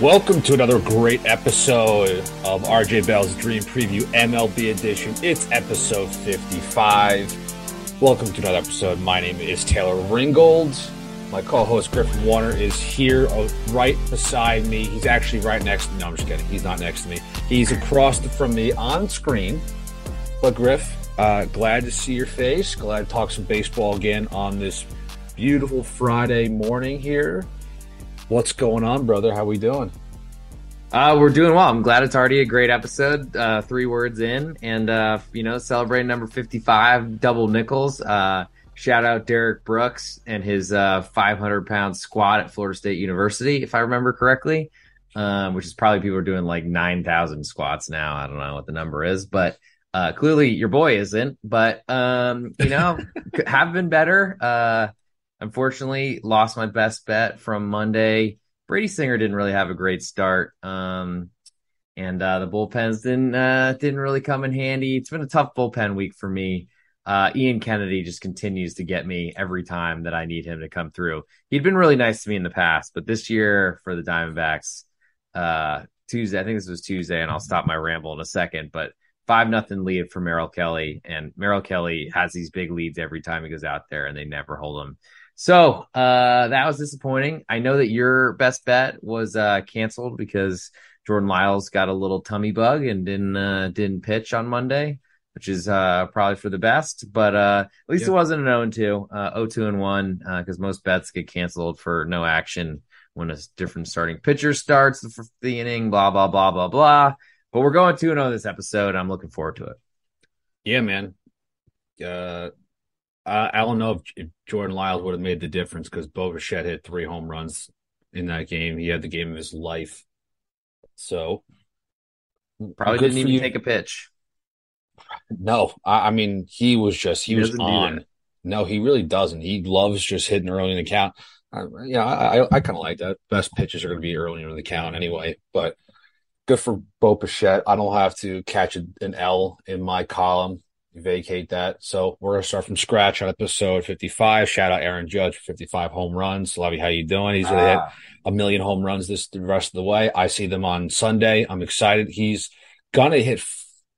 Welcome to another great episode of RJ Bell's Dream Preview MLB Edition. It's episode 55. Welcome to another episode. My name is Taylor Ringold. My co-host Griffin Warner is here uh, right beside me. He's actually right next to me. No, I'm just kidding. He's not next to me. He's across from me on screen. But Griff, uh, glad to see your face. Glad to talk some baseball again on this beautiful Friday morning here. What's going on, brother? How we doing? Uh, we're doing well. I'm glad it's already a great episode. Uh, three words in, and uh, you know, celebrating number 55, double nickels. Uh, shout out Derrick Brooks and his uh, 500 pound squat at Florida State University, if I remember correctly. Um, which is probably people are doing like 9,000 squats now. I don't know what the number is, but uh, clearly your boy isn't. But um, you know, have been better. Uh, unfortunately, lost my best bet from Monday. Brady Singer didn't really have a great start. Um, and uh, the bullpens didn't uh, didn't really come in handy. It's been a tough bullpen week for me. Uh, Ian Kennedy just continues to get me every time that I need him to come through. He'd been really nice to me in the past, but this year for the Diamondbacks, uh, Tuesday, I think this was Tuesday, and I'll stop my ramble in a second, but five nothing lead for Merrill Kelly, and Merrill Kelly has these big leads every time he goes out there, and they never hold him. So uh, that was disappointing. I know that your best bet was uh, canceled because Jordan Lyles got a little tummy bug and didn't uh, didn't pitch on Monday, which is uh, probably for the best. But uh, at least it wasn't an 0 and 2, uh, 0 2 and 1, because most bets get canceled for no action when a different starting pitcher starts the, the inning, blah, blah, blah, blah, blah. But we're going 2 0 this episode. I'm looking forward to it. Yeah, man. Uh, uh, I don't know if, if Jordan Lyles would have made the difference because Bo Bichette hit three home runs in that game. He had the game of his life. So probably didn't even you. take a pitch. No, I, I, mean he was just he, he was on. No, he really doesn't. He loves just hitting early in the count. Uh, yeah, I I, I kind of like that. Best pitches are going to be early in the count anyway. But good for Bo Bichette. I don't have to catch an L in my column vacate that. So we're gonna start from scratch on episode 55. Shout out Aaron Judge for 55 home runs. Lovey, how you doing? He's gonna ah. hit a million home runs this the rest of the way. I see them on Sunday. I'm excited. He's gonna hit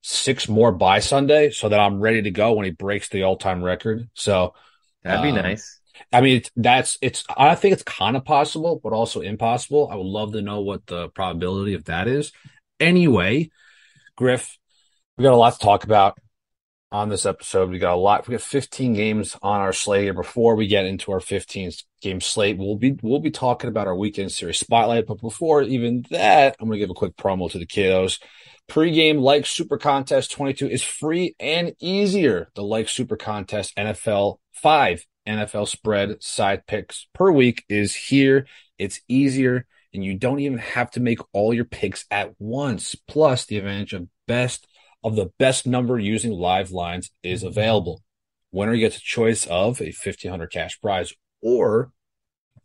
six more by Sunday, so that I'm ready to go when he breaks the all time record. So that'd be um, nice. I mean, that's it's. I think it's kind of possible, but also impossible. I would love to know what the probability of that is. Anyway, Griff, we got a lot to talk about on this episode. We got a lot. We got 15 games on our slate here. Before we get into our 15 game slate, we'll be we'll be talking about our weekend series spotlight. But before even that, I'm going to give a quick promo to the kiddos. Pre-game like Super Contest 22 is free and easier. The like Super Contest NFL five NFL spread side picks per week is here. It's easier and you don't even have to make all your picks at once. Plus the advantage of best of the best number using live lines is mm-hmm. available. Winner gets a choice of a 1500 cash prize or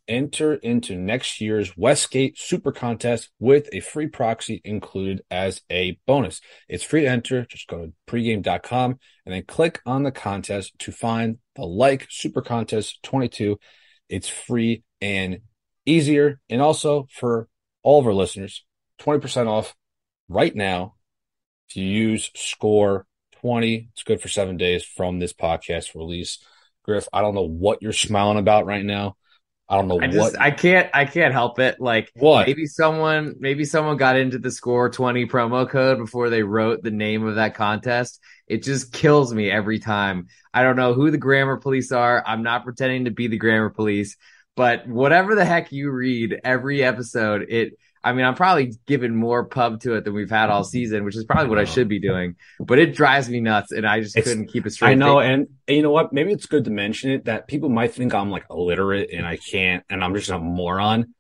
enter into next year's Westgate Super Contest with a free proxy included as a bonus. It's free to enter. Just go to pregame.com and then click on the contest to find the like Super Contest 22. It's free and easier. And also for all of our listeners, 20% off right now if you use score 20, it's good for seven days from this podcast release. Griff, I don't know what you're smiling about right now. I don't know I just, what I can't I can't help it. Like what maybe someone maybe someone got into the score 20 promo code before they wrote the name of that contest. It just kills me every time. I don't know who the grammar police are. I'm not pretending to be the grammar police, but whatever the heck you read every episode, it I mean, I'm probably giving more pub to it than we've had all season, which is probably what I should be doing. But it drives me nuts, and I just it's, couldn't keep it straight. I know, and, and, you know what? Maybe it's good to mention it that people might think I'm like illiterate and I can't, and I'm just a moron.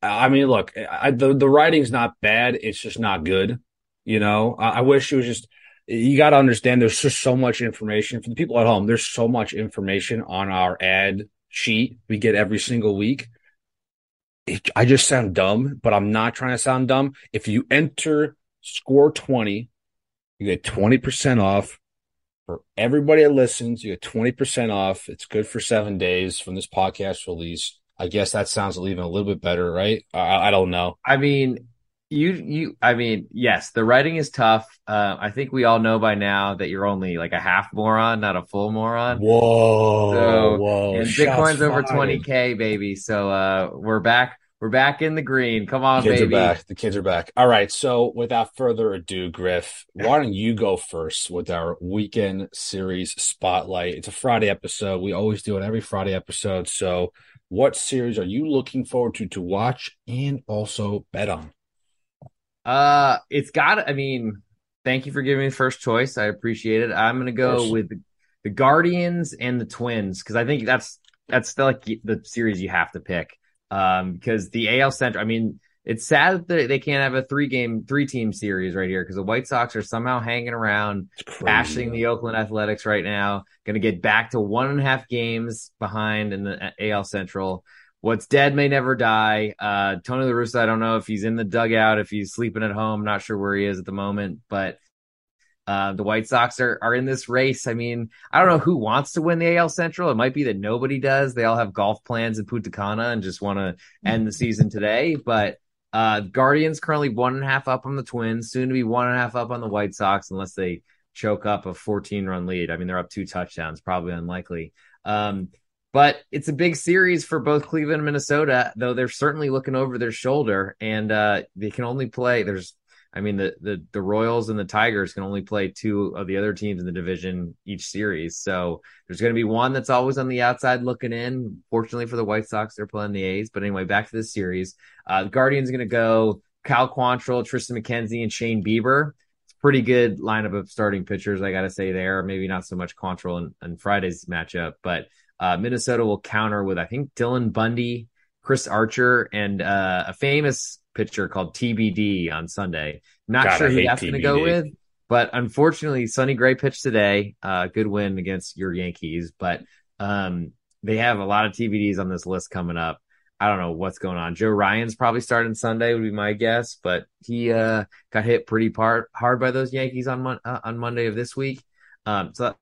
I mean, look, I, the the writing's not bad; it's just not good. You know, I, I wish it was just. You got to understand. There's just so much information for the people at home. There's so much information on our ad sheet we get every single week I just sound dumb, but I'm not trying to sound dumb. If you enter score 20, you get 20% off for everybody that listens. You get 20% off. It's good for seven days from this podcast release. I guess that sounds even a little bit better, right? I, I don't know. I mean, you you I mean, yes, the writing is tough. Uh, I think we all know by now that you're only like a half moron, not a full moron. Whoa, So whoa! and Bitcoin's over fired. 20k, baby. So uh, we're back. We're back in the green. Come on, Kids baby. are back. The kids are back. All right. So without further ado, Griff, why don't you go first with our weekend series spotlight? It's a Friday episode. We always do it every Friday episode. So what series are you looking forward to to watch and also bet on? Uh, it's got. I mean, thank you for giving me first choice. I appreciate it. I'm gonna go with the, the Guardians and the Twins because I think that's that's the, like the series you have to pick. Um, because the AL Central. I mean, it's sad that they can't have a three game, three team series right here because the White Sox are somehow hanging around, bashing the Oakland Athletics right now. Going to get back to one and a half games behind in the AL Central. What's dead may never die. Uh, Tony La Russa, I don't know if he's in the dugout, if he's sleeping at home. Not sure where he is at the moment, but uh, the White Sox are are in this race. I mean, I don't know who wants to win the AL Central. It might be that nobody does. They all have golf plans in Punta Cana and just want to end the season today. But uh, Guardians currently one and a half up on the Twins, soon to be one and a half up on the White Sox, unless they choke up a 14 run lead. I mean, they're up two touchdowns, probably unlikely. Um, but it's a big series for both Cleveland and Minnesota, though they're certainly looking over their shoulder, and uh, they can only play. There's, I mean, the, the the Royals and the Tigers can only play two of the other teams in the division each series. So there's going to be one that's always on the outside looking in. Fortunately for the White Sox, they're playing the A's. But anyway, back to this series. Uh, the Guardians going to go Cal Quantrill, Triston McKenzie, and Shane Bieber. It's pretty good lineup of starting pitchers, I got to say there. Maybe not so much Quantrill in, in Friday's matchup, but uh, Minnesota will counter with, I think, Dylan Bundy, Chris Archer, and uh, a famous pitcher called TBD on Sunday. Not God, sure who that's going to go with, but unfortunately, Sonny Gray pitched today. Uh, good win against your Yankees, but um, they have a lot of TBDs on this list coming up. I don't know what's going on. Joe Ryan's probably starting Sunday would be my guess, but he uh, got hit pretty par- hard by those Yankees on mon- uh, on Monday of this week. Um, so that,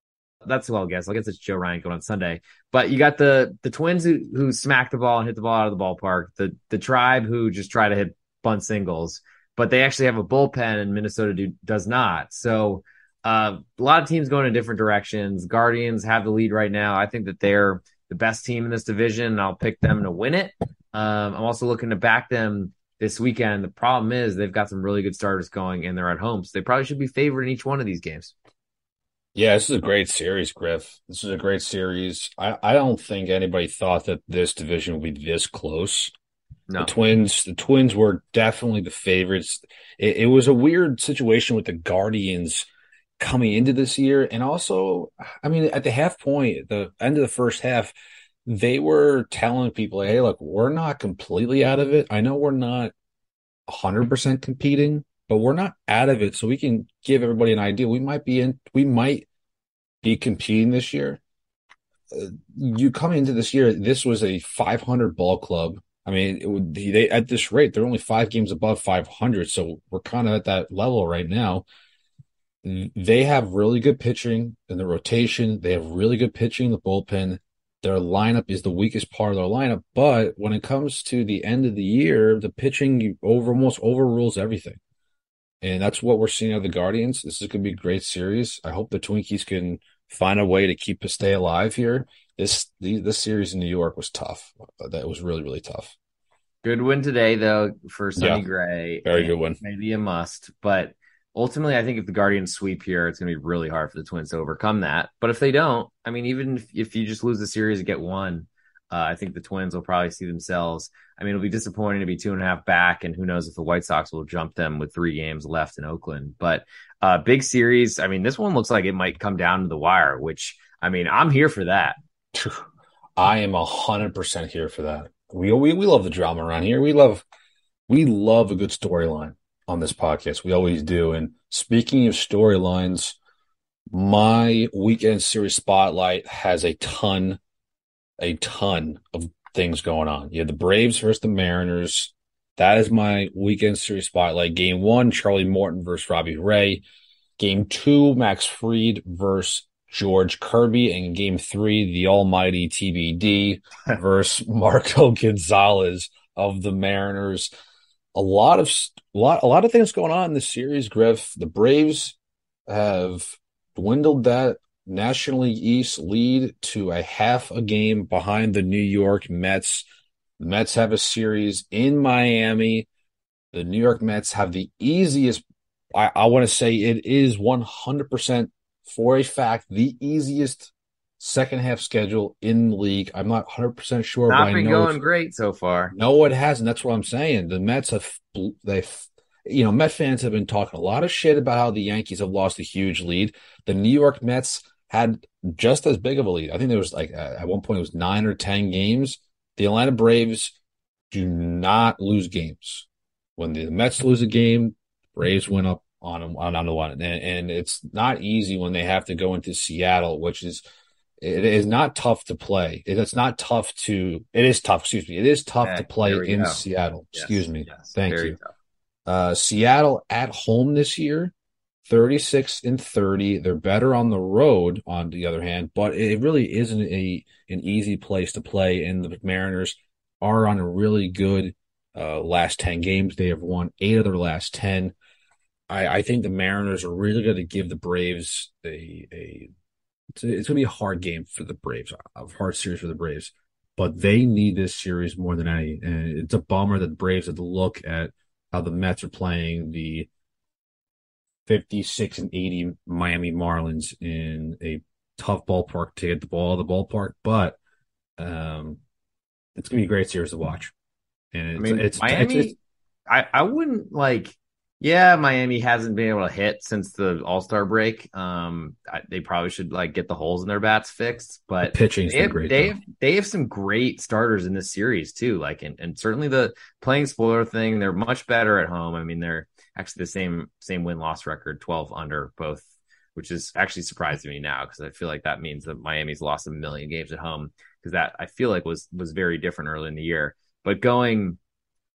that's who I'll guess. I guess it's Joe Ryan going on Sunday. But you got the the Twins who who smack the ball and hit the ball out of the ballpark. The the Tribe who just try to hit bunt singles, but they actually have a bullpen and Minnesota do, does not. So uh, a lot of teams going in different directions. Guardians have the lead right now. I think that they're the best team in this division. And I'll pick them to win it. Um, I'm also looking to back them this weekend. The problem is they've got some really good starters going and they're at home, so they probably should be favored in each one of these games. Yeah, this is a great series, Griff. This is a great series. I, I don't think anybody thought that this division would be this close. No, The Twins, the Twins were definitely the favorites. It, it was a weird situation with the Guardians coming into this year, and also, I mean, at the half point, the end of the first half, they were telling people, "Hey, look, we're not completely out of it. I know we're not 100% competing, but we're not out of it. So we can give everybody an idea. We might be in, we might be competing this year. Uh, you come into this year, this was a 500 ball club. I mean, would, they at this rate, they're only five games above 500. So we're kind of at that level right now. They have really good pitching in the rotation. They have really good pitching in the bullpen. Their lineup is the weakest part of their lineup, but when it comes to the end of the year, the pitching over almost overrules everything. And that's what we're seeing of the Guardians. This is going to be a great series. I hope the Twinkies can find a way to keep us stay alive here. This the, this series in New York was tough. Uh, that was really really tough. good win today though for Sonny Yeah, Gray. very good win. Maybe a must, but ultimately, I think if the Guardians sweep here, it's going to be really hard for the Twins to overcome that. But if they don't, I mean, even if, if you just lose the series and get one, uh, I think the Twins will probably see themselves. I mean, it'll be disappointing to be two and a half back, and who knows if the White Sox will jump them with three games left in Oakland. But uh, big series. I mean, this one looks like it might come down to the wire, which I mean, I'm here for that. I am a hundred percent here for that. We, we we love the drama around here. We love we love a good storyline on this podcast. We always do. And speaking of storylines, my weekend series spotlight has a ton, a ton of things going on. You have the Braves versus the Mariners. That is my weekend series spotlight. Game one, Charlie Morton versus Robbie Ray. Game two, Max Fried versus George Kirby, and game three, the almighty TBD versus Marco Gonzales of the Mariners. A lot of a lot a lot of things going on in this series, Griff. The Braves have dwindled that National League East lead to a half a game behind the New York Mets. The Mets have a series in Miami. The New York Mets have the easiest, I, I want to say it is 100% for a fact, the easiest second half schedule in the league. I'm not 100% sure. Not been going great so far. No, it hasn't. That's what I'm saying. The Mets have, they've, you know, Met fans have been talking a lot of shit about how the Yankees have lost a huge lead. The New York Mets had just as big of a lead. I think there was like, at one point, it was nine or 10 games. The Atlanta Braves do not lose games. When the Mets lose a game, Braves went up on them on, on the one, and, and it's not easy when they have to go into Seattle, which is it is not tough to play. It's not tough to. It is tough. Excuse me. It is tough to play in go. Seattle. Yes, excuse me. Yes, Thank you. Uh, Seattle at home this year, thirty six and thirty. They're better on the road. On the other hand, but it really isn't a an easy place to play. And the Mariners are on a really good uh, last 10 games. They have won eight of their last 10. I, I think the Mariners are really going to give the Braves a, a it's, it's going to be a hard game for the Braves, a hard series for the Braves, but they need this series more than any. And it's a bummer that the Braves had to look at how the Mets are playing the 56 and 80 Miami Marlins in a tough ballpark to get the ball out of the ballpark, but um, it's going to be a great series to watch. And it's, I mean, it's Miami. It's, it's, I I wouldn't like. Yeah, Miami hasn't been able to hit since the All Star break. Um, I, they probably should like get the holes in their bats fixed. But the pitching's they have, great. They have, they have some great starters in this series too. Like, and, and certainly the playing spoiler thing. They're much better at home. I mean, they're actually the same same win loss record, twelve under both, which is actually surprising me now because I feel like that means that Miami's lost a million games at home because that I feel like was was very different early in the year. But going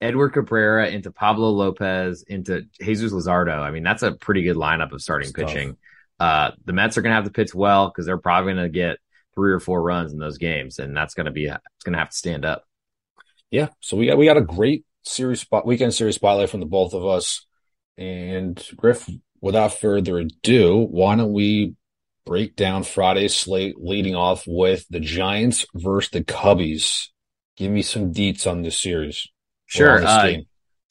Edward Cabrera into Pablo Lopez into Jesus Luzardo, I mean, that's a pretty good lineup of starting pitching. Uh, the Mets are going to have to pitch well because they're probably going to get three or four runs in those games, and that's going to be it's going to have to stand up. Yeah, so we got we got a great series spot weekend series spotlight from the both of us. And Griff, without further ado, why don't we break down Friday's slate, leading off with the Giants versus the Cubbies. Give me some deets on this series. Sure. Uh,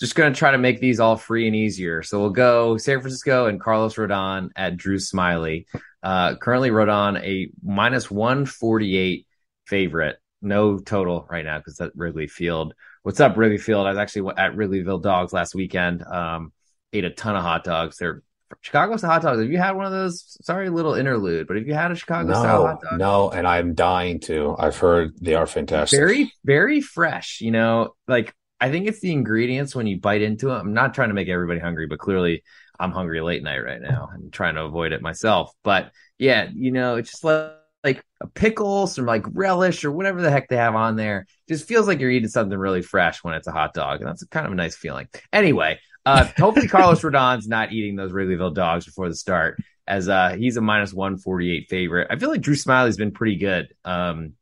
just going to try to make these all free and easier. So we'll go San Francisco and Carlos Rodon at Drew Smyly. Uh, currently, Rodon a minus 148 favorite. No total right now because that Wrigley Field. What's up, Wrigley Field? I was actually at Wrigleyville Dogs last weekend. Um, ate a ton of hot dogs. They're Chicago hot dogs. Have you had one of those? Sorry, little interlude, but have you had a Chicago no, style hot dog? No, and I'm dying to. I've heard they are fantastic. Very, very fresh. You know, like I think it's the ingredients when you bite into them. I'm not trying to make everybody hungry, but clearly I'm hungry late night right now and trying to avoid it myself. But yeah, you know, it's just like, like a pickle, some like relish or whatever the heck they have on there. Just feels like you're eating something really fresh when it's a hot dog. And that's kind of a nice feeling. Anyway, uh, hopefully Carlos Rodon's not eating those Wrigleyville dogs before the start, as uh, he's a minus one forty eight favorite. I feel like Drew Smyly's been pretty good. Um,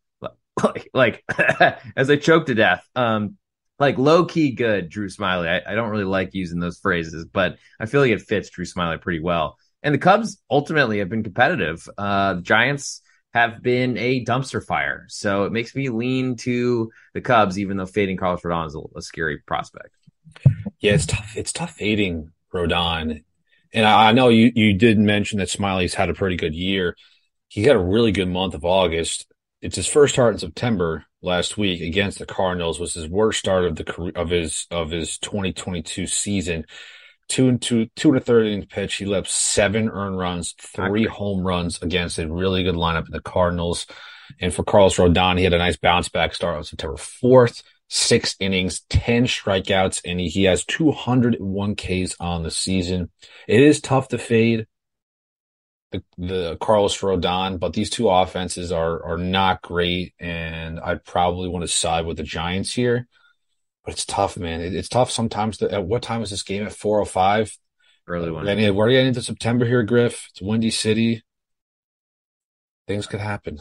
like, like as I choke to death. Um, like low key good, Drew Smyly. I, I don't really like using those phrases, but I feel like it fits Drew Smyly pretty well. And the Cubs ultimately have been competitive. Uh, the Giants have been a dumpster fire, so it makes me lean to the Cubs, even though fading Carlos Rodon is a, a scary prospect. Yeah, it's tough. It's tough fading Rodon. And I, I know you, you did mention that Smyly's had a pretty good year. He had a really good month of August. It's his first start in September last week against the Cardinals was his worst start of the of his of his 2022 season. Two and two, two and a third innings pitch. He left seven earned runs, three home runs against a really good lineup in the Cardinals. And for Carlos Rodon, he had a nice bounce back start on September 4th six innings, 10 strikeouts, and he, has 201 Ks on the season. It is tough to fade the, the Carlos Rodon, but these two offenses are, are not great. And I'd probably want to side with the Giants here, but it's tough, man. It, it's tough sometimes. To, at what time is this game? At 405? Early one. We're getting into September here, Griff. It's Windy City. things could happen.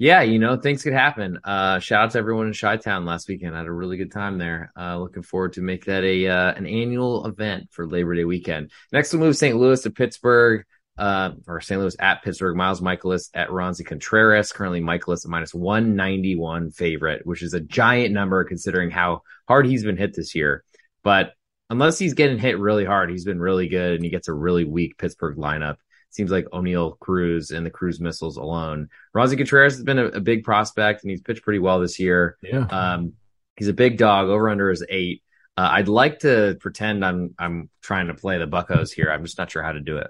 Yeah, you know, things could happen. Uh, shout out to everyone in Chi Town last weekend. I had a really good time there. Uh, looking forward to make that a uh, an annual event for Labor Day weekend. Next, we'll move St. Louis to Pittsburgh, uh, or St. Louis at Pittsburgh. Miles Mikolas at Roansy Contreras. Currently, Mikolas at minus 191 favorite, which is a giant number considering how hard he's been hit this year. But unless he's getting hit really hard, he's been really good and he gets a really weak Pittsburgh lineup seems like Oneil Cruz and the Cruz missiles alone. Roansy Contreras has been a, a, big prospect and he's pitched pretty well this year. Yeah. Um, he's a big dog. Over under is eight. Uh, I'd like to pretend I'm I'm trying to play the Buccos here. I'm just not sure how to do it.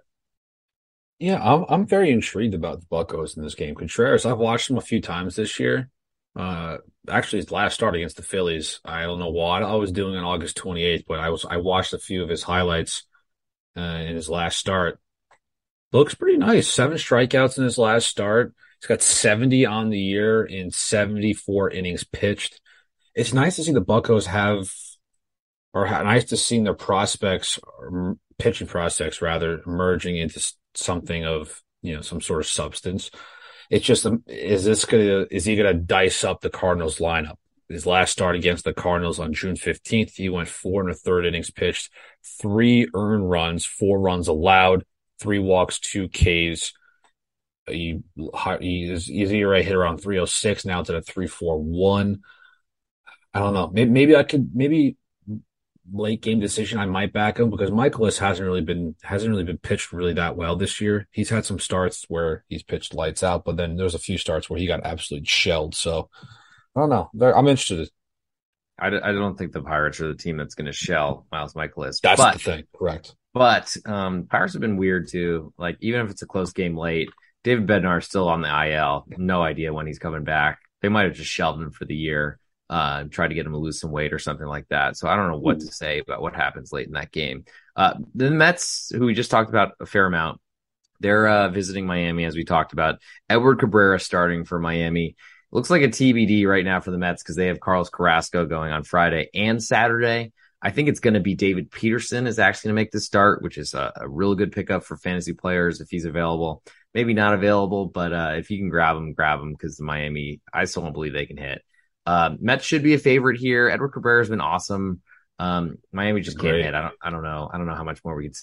Yeah, I'm I'm very intrigued about the Buccos in this game. Contreras, I've watched him a few times this year. Uh, actually, his last start against the Phillies, I don't know what I was doing on August 28th, but I was I watched a few of his highlights uh, in his last start looks pretty nice. Seven strikeouts in his last start. He's got 70 on the year in 74 innings pitched. It's nice to see the Buccos have, or nice to see their prospects, pitching prospects rather, merging into something of, you know, some sort of substance. It's just, um, is this gonna, is he gonna dice up the Cardinals lineup? His last start against the Cardinals on June 15th, he went four and a third innings pitched, three earned runs, four runs allowed, three walks, two Ks. He, he is easy right hit around 306 now it's at a 341. I don't know. Maybe, maybe I could maybe late game decision I might back him because Mikolas hasn't really been hasn't really been pitched really that well this year. He's had some starts where he's pitched lights out, but then there's a few starts where he got absolutely shelled. So I don't know. I'm interested. I, I don't think the Pirates are the team that's going to shell Miles Mikolas. That's but, the thing. Correct. But um, Pirates have been weird too. Like even if it's a close game late, David Bednar is still on the IL. No idea when he's coming back. They might have just shelved him for the year, uh, tried to get him to lose some weight or something like that. So I don't know what to say about what happens late in that game. Uh, the Mets, who we just talked about a fair amount, they're uh, visiting Miami as we talked about. Edward Cabrera starting for Miami. Looks like a TBD right now for the Mets because they have Carlos Carrasco going on Friday and Saturday. I think it's going to be David Peterson is actually going to make the start, which is a, a real good pickup for fantasy players if he's available. Maybe not available, but uh, if you can grab him, grab him because the Miami, I still don't believe they can hit. Uh, Mets should be a favorite here. Edward Cabrera has been awesome. Um, Miami just can't hit. I don't, I don't know. I don't know how much more we could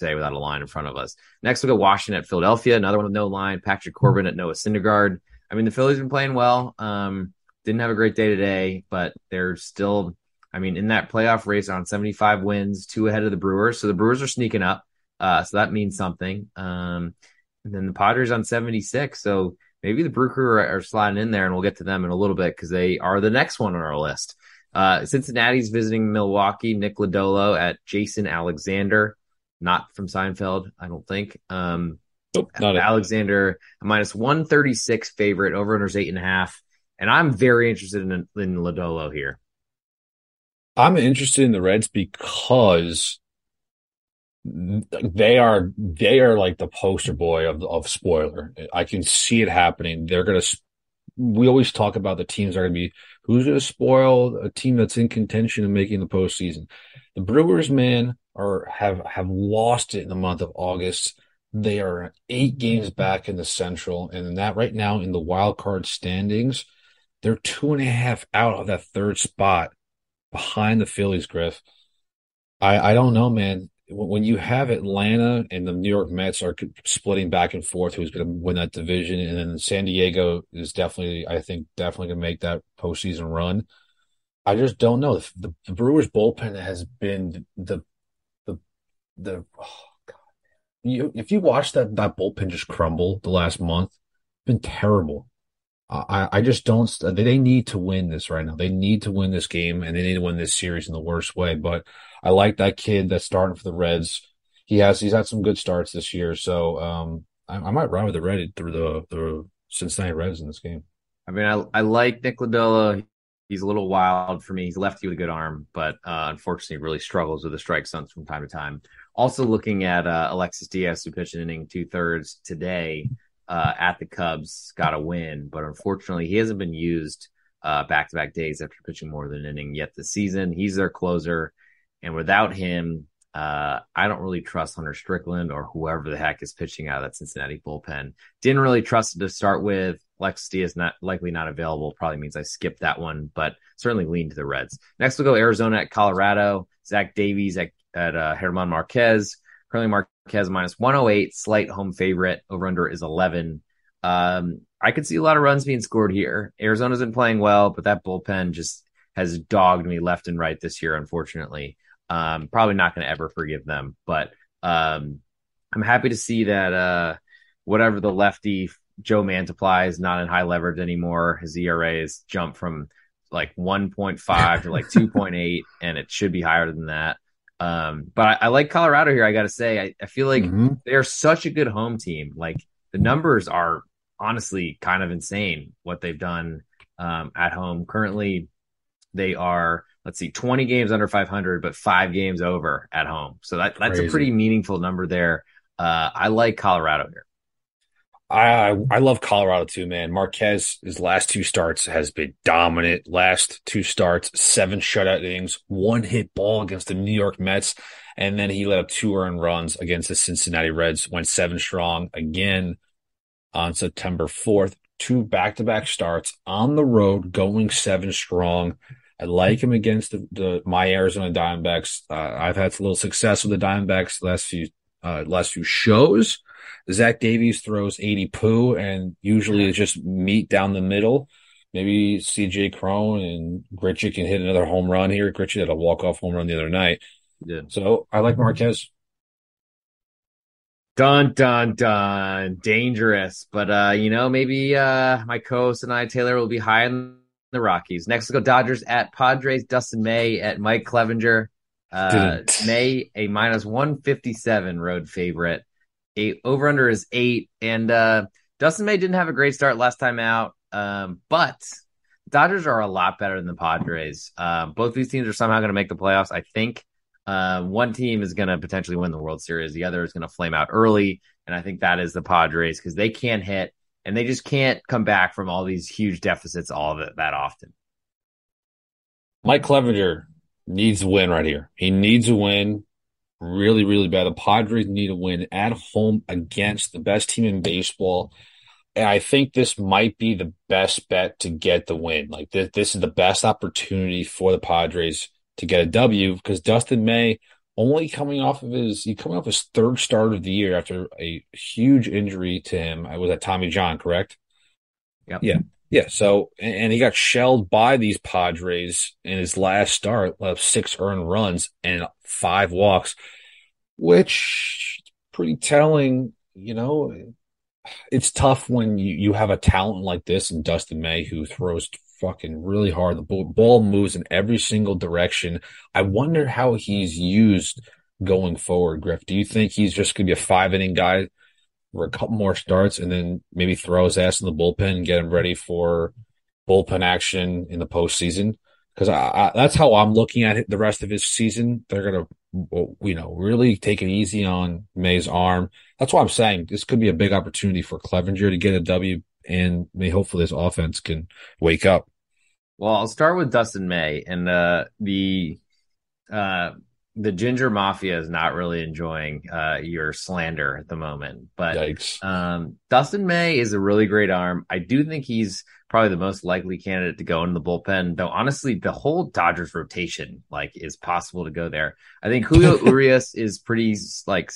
say without a line in front of us. Next, we'll go Washington at Philadelphia. Another one with no line. Patrick Corbin at Noah Syndergaard. I mean, the Phillies have been playing well. Um, didn't have a great day today, but they're still I mean, in that playoff race on 75 wins, two ahead of the Brewers. So the Brewers are sneaking up. Uh, so that means something. Um, and then the Padres on 76. So maybe the Brew Crew are, are, sliding in there, and we'll get to them in a little bit because they are the next one on our list. Uh, Cincinnati's visiting Milwaukee. Nick Lodolo at Jason Alexander, not from Seinfeld, I don't think. Um, nope, not Alexander, a minus 136 favorite, over unders eight and a half. And I'm very interested in, in Lodolo here. I'm interested in the Reds because they are they are like the poster boy of of spoiler. I can see it happening. They're gonna. We always talk about the teams are gonna be who's gonna spoil a team that's in contention and making the postseason. The Brewers, man, are have have lost it in the month of August. They are eight games back in the Central, and that right now in the wild card standings, they're two and a half out of that third spot behind the Phillies, Griff. I I don't know, man. When you have Atlanta and the New York Mets are splitting back and forth, who's going to win that division, and then San Diego is definitely, I think, definitely going to make that postseason run. I just don't know. The, the Brewers bullpen has been the the the. Oh God, you if you watch that that bullpen just crumble the last month, been terrible. I, I just don't. They need to win this right now. They need to win this game, and they need to win this series in the worst way. But I like that kid that's starting for the Reds. He has he's had some good starts this year, so um, I, I might ride with the Red through the the Cincinnati Reds in this game. I mean, I I like Nick Lodolo. He's a little wild for me. He's lefty with a good arm, but uh, unfortunately, really struggles with the strike zones from time to time. Also, looking at uh, Alexis Diaz, who pitched an inning two thirds today uh, at the Cubs got a win, but unfortunately, he hasn't been used back to back days after pitching more than an inning yet this season. He's their closer, and without him, Uh, I don't really trust Hunter Strickland or whoever the heck is pitching out of that Cincinnati bullpen. Didn't really trust to start with. Lex D is not likely not available. Probably means I skipped that one, but certainly lean to the Reds. Next, we'll go Arizona at Colorado. Zach Davies at, at uh, German Marquez. Currently, Marquez minus 108, slight home favorite. Over under is 11. Um, I could see a lot of runs being scored here. Arizona's been playing well, but that bullpen just has dogged me left and right this year, unfortunately. Um, probably not going to ever forgive them, but um, I'm happy to see that uh, whatever the lefty Joe Mantiply is not in high leverage anymore. His ERA has jumped from like 1.5 to like 2.8, and it should be higher than that. Um, but I, I, like Colorado here. I got to say, I, I, feel like mm-hmm. they're such a good home team. Like the numbers are honestly kind of insane what they've done um, at home. Currently, they are let's see, 20 games under 500, but five games over at home. So that, that's a pretty meaningful number there. Uh, I like Colorado here. I I love Colorado too, man. Marquez, his last two starts has been dominant. Last two starts, seven shutout innings, one hit ball against the New York Mets, and then he let up two earned runs against the Cincinnati Reds. Went seven strong again on September fourth. Two back to back starts on the road, going seven strong. I like him against the, the my Arizona Diamondbacks. Uh, I've had a little success with the Diamondbacks last few uh, last few shows. Zach Davies throws 80 poo, and usually it's just meat down the middle. Maybe CJ Cron and Grichuk can hit another home run here. Grichuk had a walk off home run the other night. Yeah. So I like Marquez. Dun dun dun, dangerous. But uh, you know, maybe uh, my co-host and I, Taylor, will be high in the Rockies. Next, we go Dodgers at Padres. Dustin May at Mike Clevinger. Uh, May a minus one fifty seven road favorite. Eight over under is eight, and uh, Dustin May didn't have a great start last time out, um, but Dodgers are a lot better than the Padres. Uh, both these teams are somehow going to make the playoffs. I think uh, one team is going to potentially win the World Series. The other is going to flame out early, and I think that is the Padres because they can't hit and they just can't come back from all these huge deficits all that, that often. Mike Clevinger needs a win right here. He needs a win really, really bad. The Padres need a win at home against the best team in baseball. And I think this might be the best bet to get the win. Like this, this is the best opportunity for the Padres to get a W because Dustin May only coming off of his he coming off his third start of the year after a huge injury to him. I was at Tommy John, correct? Yep. Yeah. Yeah. So and he got shelled by these Padres in his last start, six earned runs and five walks, which is pretty telling, you know. It's tough when you, you have a talent like this and Dustin May who throws fucking really hard. The ball moves in every single direction. I wonder how he's used going forward, Griff. Do you think he's just going to be a five inning guy for a couple more starts and then maybe throw his ass in the bullpen and get him ready for bullpen action in the postseason? Because that's how I'm looking at it the rest of his season. They're going to, you know, really take it easy on May's arm. That's why I'm saying this could be a big opportunity for Clevinger to get a W and may hopefully this offense can wake up. Well, I'll start with Dustin May and uh, the uh, the Ginger Mafia is not really enjoying uh, your slander at the moment. But um, Dustin May is a really great arm. I do think he's probably the most likely candidate to go in the bullpen. Though honestly, the whole Dodgers rotation like is possible to go there. I think Julio Urias is pretty like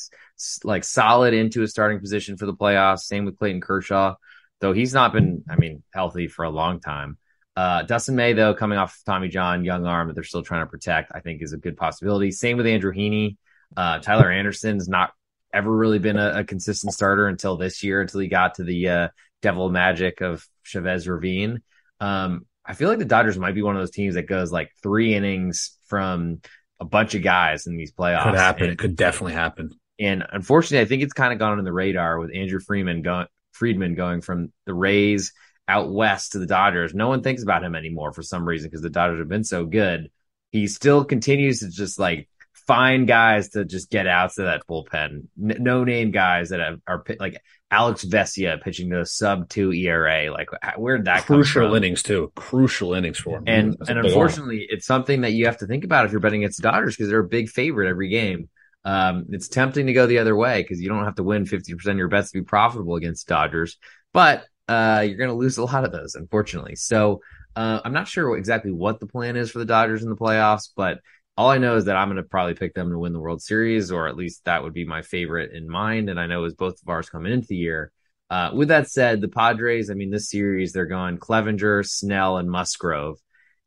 like solid into a starting position for the playoffs. Same with Clayton Kershaw, though he's not been I mean healthy for a long time. Uh, Dustin May, though, coming off Tommy John, young arm that they're still trying to protect, I think is a good possibility. Same with Andrew Heaney. Uh, Tyler Anderson's not ever really been a, a, consistent starter until this year, until he got to the uh, devil magic of Chavez Ravine. Um, I feel like the Dodgers might be one of those teams that goes like three innings from a bunch of guys in these playoffs. Could happen. And, it could definitely happen. And unfortunately, I think it's kind of gone on the radar with Andrew Freeman going Friedman going from the Rays out west to the Dodgers. No one thinks about him anymore for some reason because the Dodgers have been so good. He still continues to just like find guys to just get out to that bullpen. N- no name guys that have, are like Alex Vesia pitching to a sub two ERA. Like where did that crucial innings too? Crucial innings for him. And and unfortunately, arm. it's something that you have to think about if you're betting against the Dodgers because they're a big favorite every game. Um, it's tempting to go the other way because you don't have to win 50% of your bets to be profitable against Dodgers, but uh, you're going to lose a lot of those, unfortunately. So uh, I'm not sure exactly what the plan is for the Dodgers in the playoffs, but all I know is that I'm going to probably pick them to win the World Series, or at least that would be my favorite in mind. And I know as both of ours coming into the year. Uh, with that said, the Padres, I mean, this series, they're going Clevinger, Snell, and Musgrove.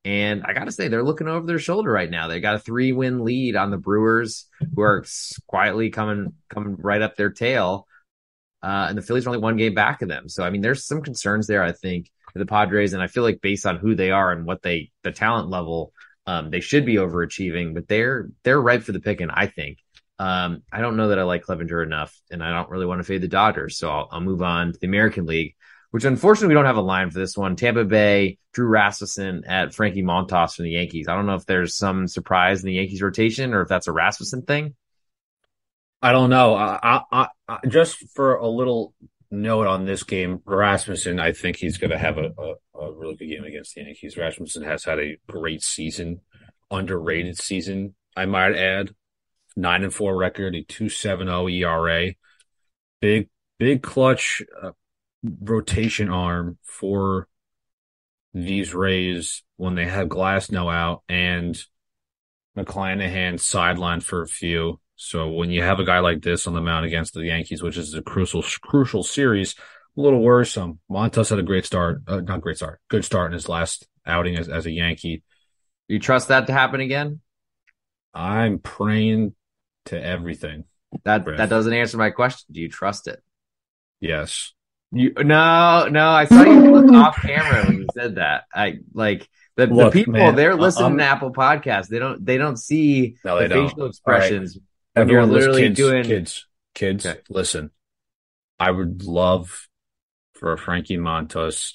And I got to say, they're looking over their shoulder right now. They got a three win lead on the Brewers, who are quietly coming coming right up their tail. Uh, and the Phillies are only one game back of them. So, I mean, there's some concerns there, I think, the Padres. And I feel like based on who they are and what they, the talent level, um, they should be overachieving, but they're, they're ripe for the picking, I think. Um, I don't know that I like Clevinger enough, and I don't really want to fade the Dodgers. So I'll, I'll move on to the American League which unfortunately we don't have a line for this one. Tampa Bay, Drew Rasmussen at Frankie Montas from the Yankees. I don't know if there's some surprise in the Yankees rotation or if that's a Rasmussen thing. I don't know. I, I, I just for a little note on this game, Rasmussen, I think he's going to have a, a, a, really good game against the Yankees. Rasmussen has had a great season, underrated season, I might add. Nine and four record, a two seven zero ERA, big big clutch uh, rotation arm for these Rays when they have Glasnow out and McClanahan sidelined for a few. So when you have a guy like this on the mound against the Yankees, which is a crucial crucial series, a little worrisome. Montas had a great start, uh, not great start, good start in his last outing as, as a Yankee. Do you trust that to happen again? I'm praying to everything. That that doesn't answer my question. Do you trust it? Yes. You no, no. I saw you look off camera when you said that. I like the, Look, the people man, they're listening um, to Apple Podcasts. They don't they don't see no, they the don't. facial expressions. Everyone, you're literally kids, doing kids, kids. Okay. Listen, I would love for Frankie Montas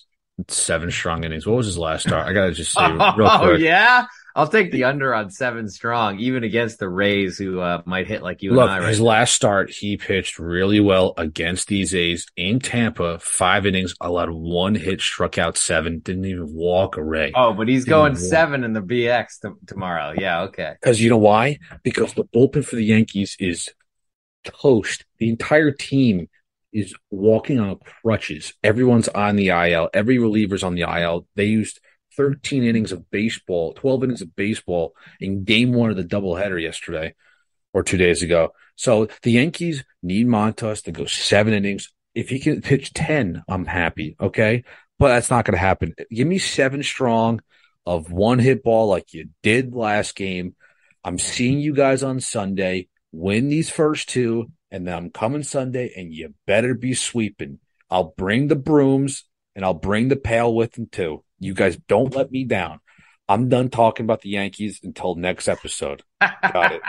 seven strong innings. What was his last start? I gotta just say real oh, quick. Oh yeah, I'll take the under on seven strong, even against the Rays, who uh, might hit like you Look, and I. Right his now. last start, he pitched really well against these A's in Tampa. Five innings, allowed one hit, struck out seven, didn't even walk a Ray. Oh, but he's didn't going seven in the BX t- tomorrow. Yeah, okay. Because you know why? Because the bullpen for the Yankees is toast. The entire team is walking on crutches. Everyone's on the IL. Every reliever's on the IL. They used 13 innings of baseball, 12 innings of baseball in game one of the doubleheader yesterday or two days ago. So the Yankees need Montas to go seven innings. If he can pitch 10, I'm happy. Okay. But that's not going to happen. Give me seven strong of one hit ball like you did last game. I'm seeing you guys on Sunday win these first two, and then I'm coming Sunday, and you better be sweeping. I'll bring the brooms and I'll bring the pail with them too. You guys don't let me down. I'm done talking about the Yankees until next episode. Got it.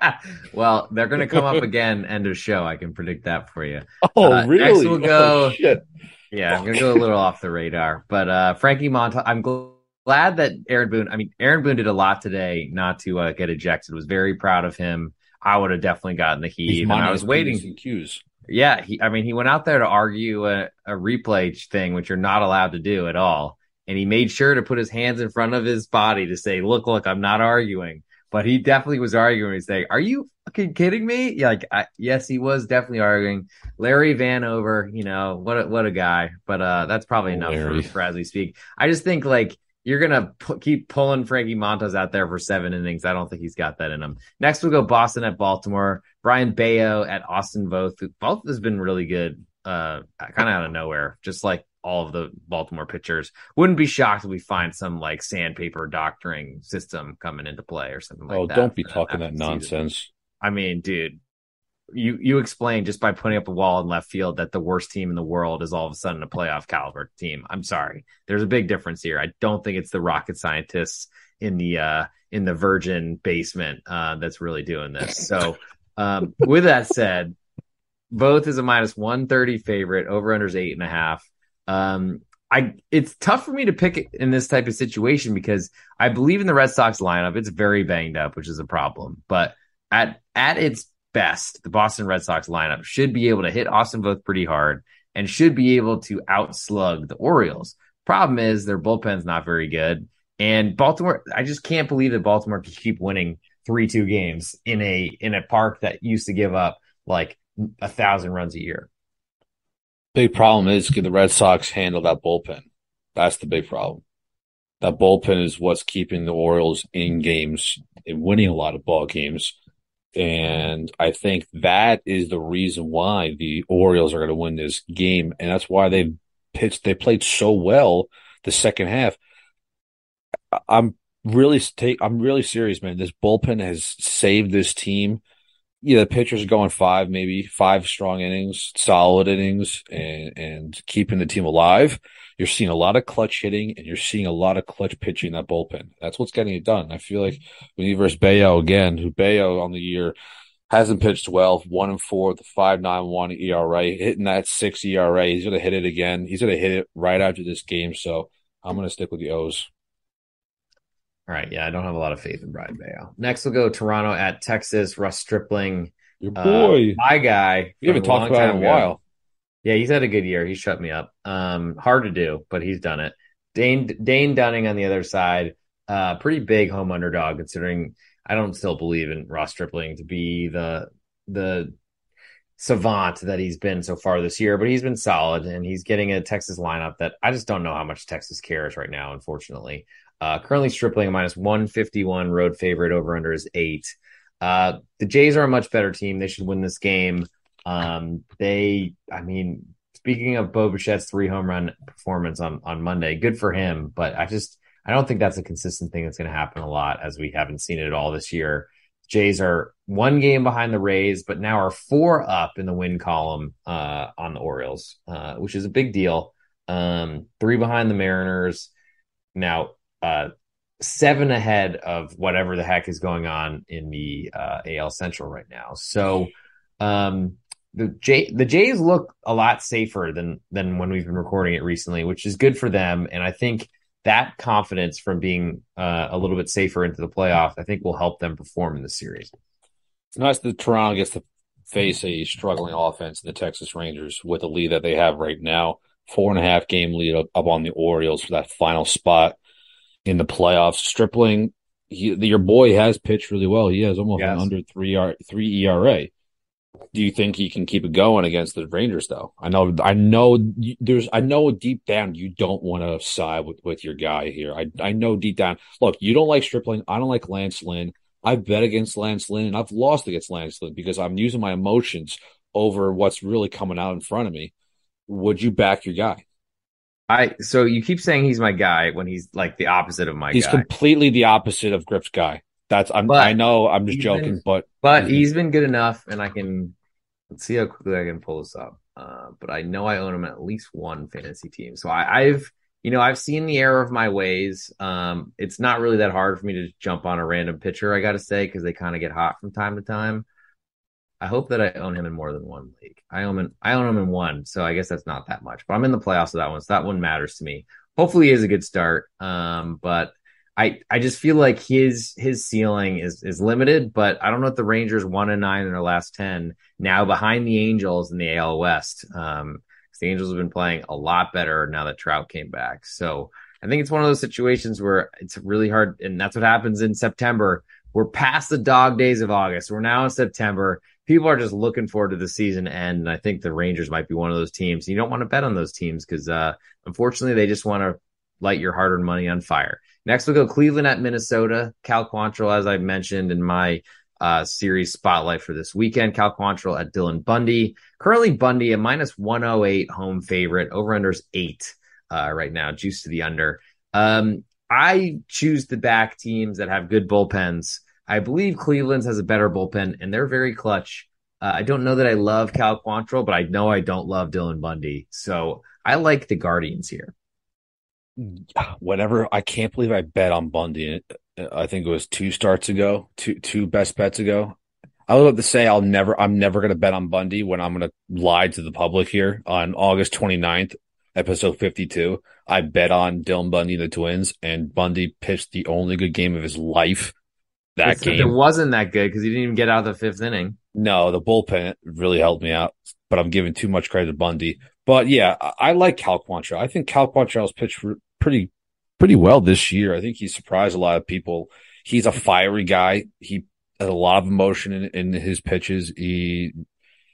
well, they're going to come up again end of show. I can predict that for you. Oh, uh, really? Next we'll go. Oh, shit. Yeah. I'm going to go a little off the radar. But uh, Frankie Montas, I'm glad that Aaron Boone. I mean, Aaron Boone did a lot today not to uh, get ejected. Was very proud of him. I would have definitely gotten the heat. And I was waiting. Cues. Yeah, he, I mean, he went out there to argue a, a replay thing, which you're not allowed to do at all and he made sure to put his hands in front of his body to say, "Look, look, I'm not arguing." But he definitely was arguing. He's saying, "Are you fucking kidding me?" Yeah, like, I, yes, he was definitely arguing. Larry Vanover, you know what? A, what a guy. But uh, that's probably enough Larry. for Bradley speak. I just think like you're gonna keep pulling Frankie Montas out there for seven innings. I don't think he's got that in him. Next, we'll go Boston at Baltimore. Brayan Bello at Austin Voth. Both has been really good. Uh, kind of out of nowhere, just like all of the Baltimore pitchers. Wouldn't be shocked if we find some like sandpaper doctoring system coming into play or something like oh, that. Oh, don't be talking that nonsense. Season. I mean, dude, you you explain just by putting up a wall in left field that the worst team in the world is all of a sudden a playoff caliber team. I'm sorry. There's a big difference here. I don't think it's the rocket scientists in the uh in the virgin basement uh that's really doing this. So um with that said, Voth is a minus 130 favorite, over unders eight and a half. Um, I it's tough for me to pick in this type of situation because I believe in the Red Sox lineup. It's very banged up, which is a problem. But at at its best, the Boston Red Sox lineup should be able to hit Austin Voth pretty hard and should be able to outslug the Orioles. Problem is their bullpen's not very good. And Baltimore, I just can't believe that Baltimore can keep winning three two games in a in a park that used to give up like a thousand runs a year. Big problem is can the Red Sox handle that bullpen? That's the big problem. That bullpen is what's keeping the Orioles in games and winning a lot of ball games. And I think that is the reason why the Orioles are going to win this game. And that's why they pitched, they played so well the second half. I'm really take, I'm really serious, man. This bullpen has saved this team yeah, the pitchers are going five, maybe five strong innings, solid innings, and and keeping the team alive. You're seeing a lot of clutch hitting, and you're seeing a lot of clutch pitching in that bullpen. That's what's getting it done. I feel like when you versus Bello again, who Bello on the year hasn't pitched well, one and four, the five nine one ERA, hitting that six ERA. He's gonna hit it again. He's gonna hit it right after this game. So I'm gonna stick with the O's. All right. Yeah, I don't have a lot of faith in Brayan Bello. Next, we'll go Toronto at Texas. Ross Stripling. Your boy. Uh, my guy. We haven't talked about him in a while. Yeah, he's had a good year. He shut me up. Um, hard to do, but he's done it. Dane Dane Dunning on the other side, uh, pretty big home underdog considering I don't still believe in Ross Stripling to be the the savant that he's been so far this year, but he's been solid and he's getting a Texas lineup that I just don't know how much Texas cares right now, unfortunately. Uh, currently Stripling minus 151 road favorite over under is eight. Uh, the Jays are a much better team. They should win this game. Um, they, I mean, speaking of Bo Bichette's three home run performance on, on Monday, good for him. But I just, I don't think that's a consistent thing that's going to happen a lot as we haven't seen it at all this year. Jays are one game behind the Rays, but now are four up in the win column uh, on the Orioles, uh, which is a big deal. Um, three behind the Mariners. Now, uh, seven ahead of whatever the heck is going on in the uh, AL Central right now. So um, the J the Jays look a lot safer than than when we've been recording it recently, which is good for them. And I think that confidence from being uh, a little bit safer into the playoff, I think will help them perform in the series. It's nice that Toronto gets to face a struggling offense in the Texas Rangers with the lead that they have right now. Four and a half game lead up, up on the Orioles for that final spot in the playoffs. Stripling, he, your boy has pitched really well. He has almost yes. an under three R, three ERA. Do you think he can keep it going against the Rangers? Though I know, I know there's, I know deep down you don't want to side with, with your guy here. I I know deep down. Look, you don't like Stripling. I don't like Lance Lynn. I've bet against Lance Lynn and I've lost against Lance Lynn because I'm using my emotions over what's really coming out in front of me. Would you back your guy? I so you keep saying he's my guy when he's like the opposite of my he's guy. completely the opposite of Grip's guy. That's I'm but I know I'm just joking, been, but but he's been good enough and I can let's see how quickly I can pull this up. Uh, but I know I own him at least one fantasy team. So I, I've you know, I've seen the error of my ways. Um, it's not really that hard for me to jump on a random pitcher, I gotta say, because they kind of get hot from time to time. I hope that I own him in more than one league. I own him, I own him in one, so I guess that's not that much. But I'm in the playoffs of that one, so that one matters to me. Hopefully, he has a good start. Um, but I I just feel like his his ceiling is is limited. But I don't know if the Rangers one and nine in their last ten now behind the Angels in the AL West. Um, the Angels have been playing a lot better now that Trout came back. So I think it's one of those situations where it's really hard, and that's what happens in September. We're past the dog days of August. We're now in September people are just looking forward to the season end. And I think the Rangers might be one of those teams. You don't want to bet on those teams because, uh, unfortunately, they just want to light your hard earned money on fire. Next, we'll go Cleveland at Minnesota. Cal Quantrill, as I mentioned in my uh, series spotlight for this weekend. Cal Quantrill at Dylan Bundy. Currently, Bundy a minus 108 home favorite. Over unders eight uh, right now, juice to the under. Um, I choose the back teams that have good bullpens. I believe Cleveland's has a better bullpen, and they're very clutch. Uh, I don't know that I love Cal Quantrill, but I know I don't love Dylan Bundy. So I like the Guardians here. Whatever. I can't believe I bet on Bundy. I think it was two starts ago, two two best bets ago. I would love to say I'll never, I'm never going to bet on Bundy when I'm going to lie to the public here on August 29th, episode 52. I bet on Dylan Bundy and the Twins, and Bundy pitched the only good game of his life that game. It wasn't that good because he didn't even get out of the fifth inning. No, the bullpen really helped me out, but I'm giving too much credit to Bundy. But yeah, I, I like Cal Quantrill. I think Cal Quantrill's pitched pretty pretty well this year. I think he surprised a lot of people. He's a fiery guy. He has a lot of emotion in, in his pitches. He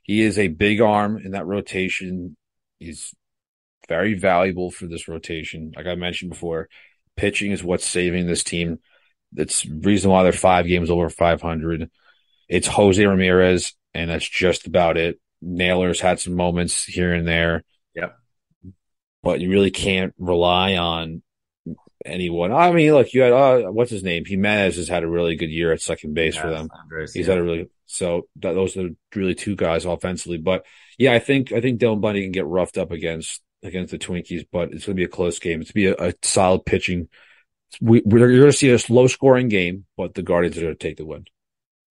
he is a big arm in that rotation. He's very valuable for this rotation. Like I mentioned before, pitching is what's saving this team. That's reason why they're five games over 500. It's Jose Ramirez, and that's just about it. Naylor's had some moments here and there. Yep. But you really can't rely on anyone. I mean, look, you had uh, what's his name? Gimenez has had a really good year at second base for them. Andres, He's yeah. had a really so that, those are really two guys offensively. But yeah, I think I think Dylan Bundy can get roughed up against against the Twinkies, but it's going to be a close game. It's going to be a, a solid pitching. We, we're going to see a low scoring game, but the Guardians are going to take the win.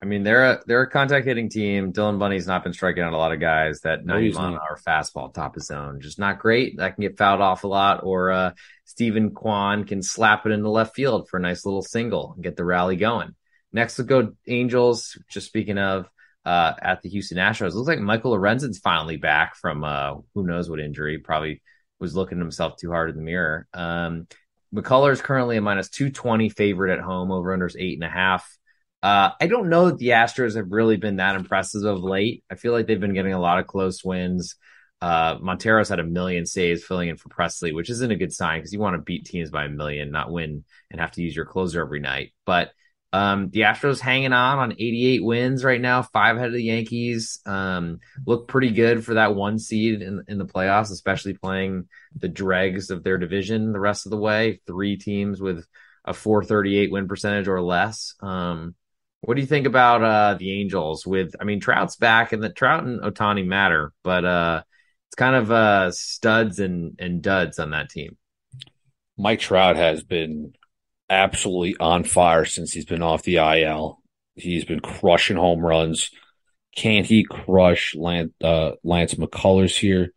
I mean, they're a they're a contact hitting team. Dylan Bundy's not been striking out a lot of guys that 90 mile an hour fastball top of zone. Just not great. That can get fouled off a lot. Or uh Steven Kwan can slap it into left field for a nice little single and get the rally going. Next we'll go Angels. Just speaking of uh at the Houston Astros. Looks like Michael Lorenzen's finally back from uh who knows what injury. Probably was looking at himself too hard in the mirror. Um McCullers is currently a minus 220 favorite at home, over unders eight and a half. Uh, I don't know that the Astros have really been that impressive of late. I feel like they've been getting a lot of close wins. Uh, Montero's had a million saves filling in for Pressly, which isn't a good sign because you want to beat teams by a million, not win and have to use your closer every night. But um, the Astros hanging on on 88 wins right now, five ahead of the Yankees. Um, look pretty good for that one seed in, in the playoffs, especially playing the dregs of their division the rest of the way. Three teams with a 438 win percentage or less. Um, what do you think about uh, the Angels? With I mean, Trout's back, and the Trout and Ohtani matter, but uh, it's kind of uh, studs and and duds on that team. Mike Trout has been absolutely on fire since he's been off the IL. He's been crushing home runs. Can he crush Lance, uh, Lance McCullers here?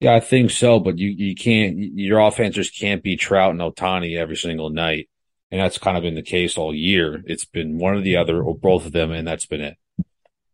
Yeah, I think so, but you, you can't, your offense can't be Trout and Ohtani every single night and that's kind of been the case all year. It's been one or the other or both of them, and that's been it.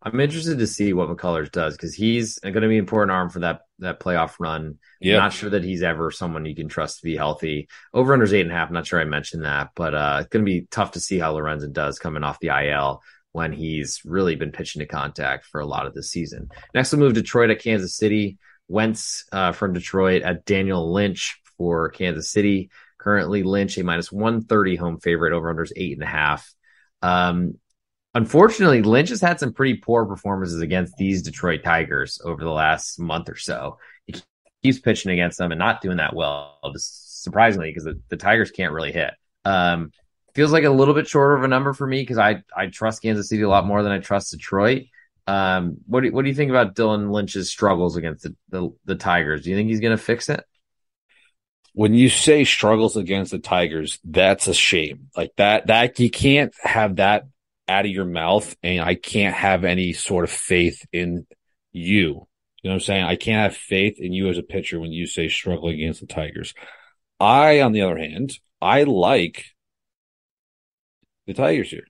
I'm interested to see what McCullers does because he's going to be an important arm for that that playoff run. Yeah. Not sure that he's ever someone you can trust to be healthy. Over unders eight and a half. Not sure I mentioned that, but uh, it's going to be tough to see how Lorenzen does coming off the IL when he's really been pitching to contact for a lot of the season. Next, we'll move Detroit at Kansas City. Wentz uh, from Detroit at Daniel Lynch for Kansas City. Currently, Lynch a minus one thirty home favorite over unders eight and a half. Um, unfortunately, Lynch has had some pretty poor performances against these Detroit Tigers over the last month or so. He keeps pitching against them and not doing that well, just surprisingly, because the, the, Tigers can't really hit. Um, feels like a little bit shorter of a number for me because I I trust Kansas City a lot more than I trust Detroit. Um, what do, what do you think about Dylan Lynch's struggles against the, the, the Tigers? Do you think he's going to fix it? when you say struggles against the Tigers, that's a shame. Like that, that you can't have that out of your mouth, and I can't have any sort of faith in you. You know what I'm saying? I can't have faith in you as a pitcher when you say struggling against the Tigers. I, on the other hand, I like the Tigers here.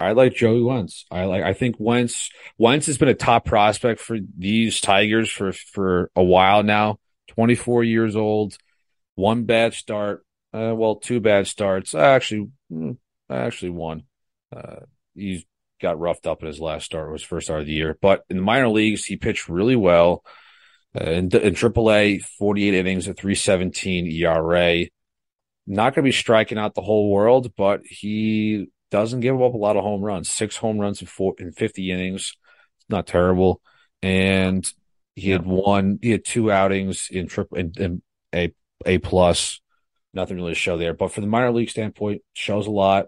I like Joey Wentz. I like. I think Wentz. Wentz has been a top prospect for these Tigers for for a while now. Twenty four years old one bad start. Uh, well, two bad starts. Actually, hmm, actually one. Uh, he got roughed up in his last start, was first start of the year. But in the minor leagues, he pitched really well. Uh, in, in AAA, 48 innings, a 317 ERA. Not going to be striking out the whole world, but he doesn't give up a lot of home runs. Six home runs in, four, in 50 innings. It's not terrible. And he had one, he had two outings in triple in, in a a plus. Nothing really to show there. But from the minor league standpoint, shows a lot.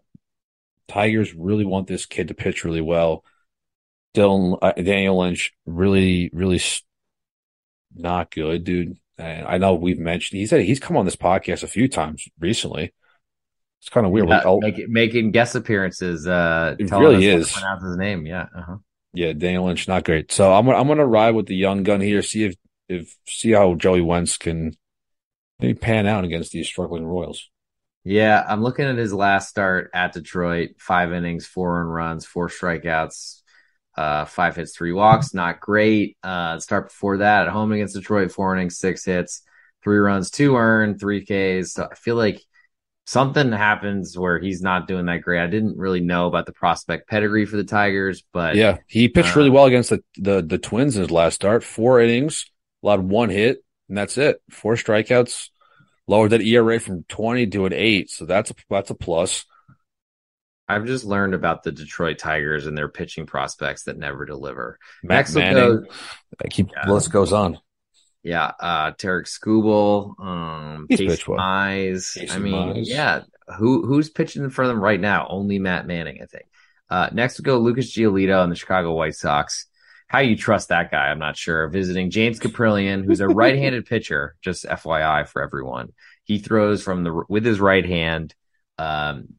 Tigers really want this kid to pitch really well. Dylan uh, Daniel Lynch really, really not good, dude. And I know we've mentioned he said he's come on this podcast a few times recently. It's kind of weird. Yeah, make, making guest appearances. Uh, it really is. pronounce his name. Yeah. Uh-huh. Yeah, Daniel Lynch, not great. So I'm I'm gonna ride with the young gun here. See if if see how Joey Wentz can he pan out against these struggling Royals. Yeah, I'm looking at his last start at Detroit. Five innings, four earned runs, four strikeouts, uh, five hits, three walks. Not great. Uh, start before that at home against Detroit, four innings, six hits, three runs, two earned, three Ks. So I feel like something happens where he's not doing that great. I didn't really know about the prospect pedigree for the Tigers, but yeah, he pitched uh, really well against the, the the Twins in his last start. Four innings, allowed one hit, and that's it. Four strikeouts, lowered that ERA from twenty to an eight, so that's a that's a plus. I've just learned about the Detroit Tigers and their pitching prospects that never deliver. Matt Next Manning, go, keep yeah. list goes on. Yeah, uh Tarik Skubal, um Casey Mize. I mean, Mize. yeah. Who who's pitching for them right now? Only Matt Manning, I think. Uh next we go Lucas Giolito and the Chicago White Sox. How you trust that guy, I'm not sure. Visiting James Kaprielian, who's a right-handed pitcher, just FYI for everyone. He throws from the with his right hand. Um,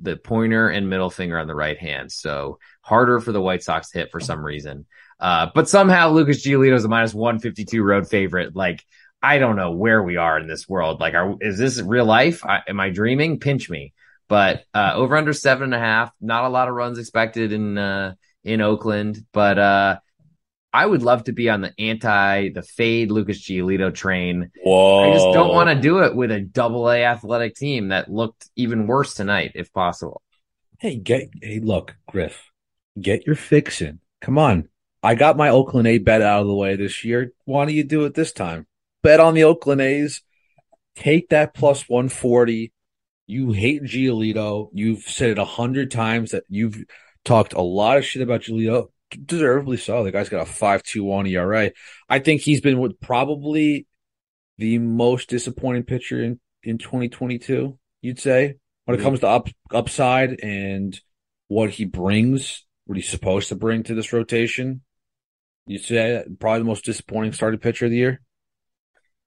the pointer and middle finger on the right hand. So harder for the White Sox to hit for some reason. Uh, but somehow Lucas Giolito is a minus 152 road favorite. Like, I don't know where we are in this world. Like, are, is this real life? I, am I dreaming? Pinch me. But, uh, over under seven and a half, not a lot of runs expected in, uh, in Oakland, but, uh, I would love to be on the anti, the fade Lucas Giolito train. Whoa. I just don't want to do it with a double A athletic team that looked even worse tonight, if possible. Hey, get, hey, look, Griff, get your fix in. Come on. I got my Oakland A bet out of the way this year. Why don't you do it this time? Bet on the Oakland A's. Take that plus 140. You hate Giolito. You've said it a hundred times that you've talked a lot of shit about Julio, deservedly so. The guy's got a 5-2-1 ERA. I think he's been with probably the most disappointing pitcher in in 2022. You'd say when it comes to up upside and what he brings, what he's supposed to bring to this rotation. You'd say probably the most disappointing starting pitcher of the year.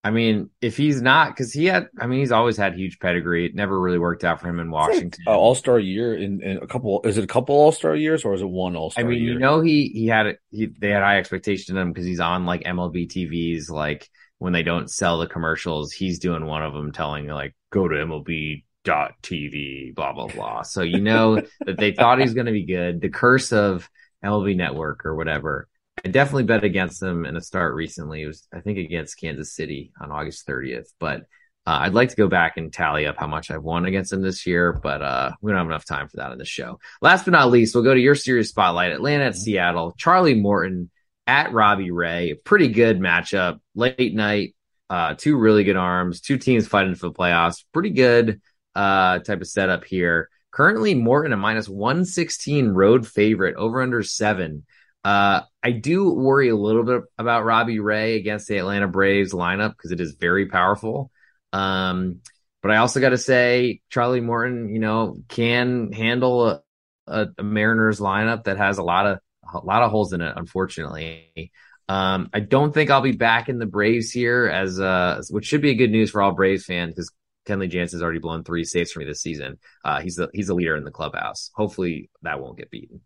I mean, if he's not, because he had, I mean, he's always had huge pedigree. It never really worked out for him in Washington. Uh, all star year in, in, a couple. Is it a couple All Star years or is it one All Star? I mean, year? you know, he he had he they had high expectations of him because he's on like MLB TVs. Like when they don't sell the commercials, he's doing one of them, telling like go to MLB dot TV, blah blah blah. So you know that they thought he's going to be good. The curse of MLB Network or whatever I definitely bet against them in a start recently. It was, I think, against Kansas City on August 30th. But uh, I'd like to go back and tally up how much I've won against them this year, but uh, we don't have enough time for that in the show. Last but not least, we'll go to your series spotlight Atlanta at Seattle. Charlie Morton at Robbie Ray. Pretty good matchup. Late night, uh, two really good arms, two teams fighting for the playoffs. Pretty good uh, type of setup here. Currently, Morton a minus 116 road favorite over under seven. Uh, I do worry a little bit about Robbie Ray against the Atlanta Braves lineup because it is very powerful. Um, but I also got to say, Charlie Morton, you know, can handle a, a, Mariners lineup that has a lot of a lot of holes in it. Unfortunately, um, I don't think I'll be back in the Braves here as uh, which should be good news for all Braves fans because Kenley Jansen's already blown three saves for me this season. Uh, he's the he's a leader in the clubhouse. Hopefully, that won't get beaten.